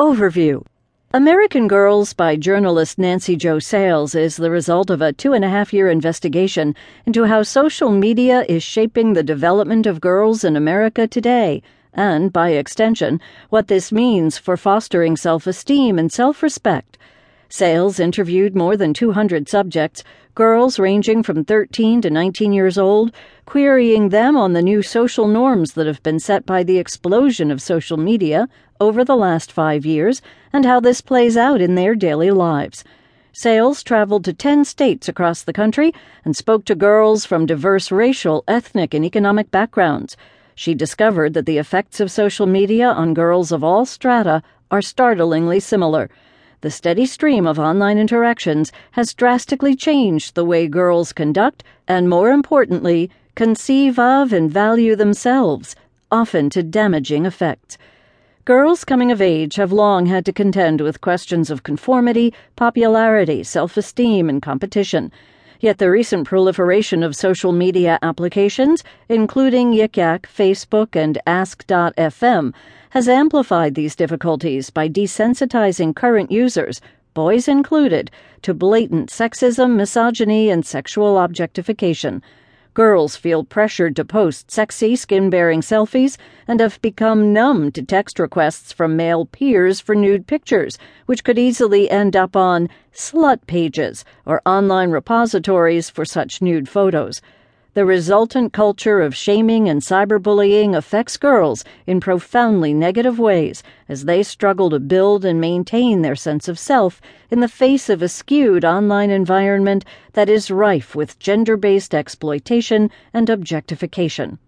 Overview American Girls by journalist Nancy Jo Sales is the result of a two and a half year investigation into how social media is shaping the development of girls in America today, and, by extension, what this means for fostering self esteem and self respect. Sales interviewed more than 200 subjects, girls ranging from 13 to 19 years old, querying them on the new social norms that have been set by the explosion of social media over the last five years and how this plays out in their daily lives. Sales traveled to 10 states across the country and spoke to girls from diverse racial, ethnic, and economic backgrounds. She discovered that the effects of social media on girls of all strata are startlingly similar the steady stream of online interactions has drastically changed the way girls conduct and, more importantly, conceive of and value themselves, often to damaging effects. Girls coming of age have long had to contend with questions of conformity, popularity, self esteem, and competition. Yet the recent proliferation of social media applications, including Yik Yak, Facebook, and Ask.fm, has amplified these difficulties by desensitizing current users, boys included, to blatant sexism, misogyny, and sexual objectification. Girls feel pressured to post sexy, skin bearing selfies and have become numb to text requests from male peers for nude pictures, which could easily end up on slut pages or online repositories for such nude photos. The resultant culture of shaming and cyberbullying affects girls in profoundly negative ways as they struggle to build and maintain their sense of self in the face of a skewed online environment that is rife with gender based exploitation and objectification.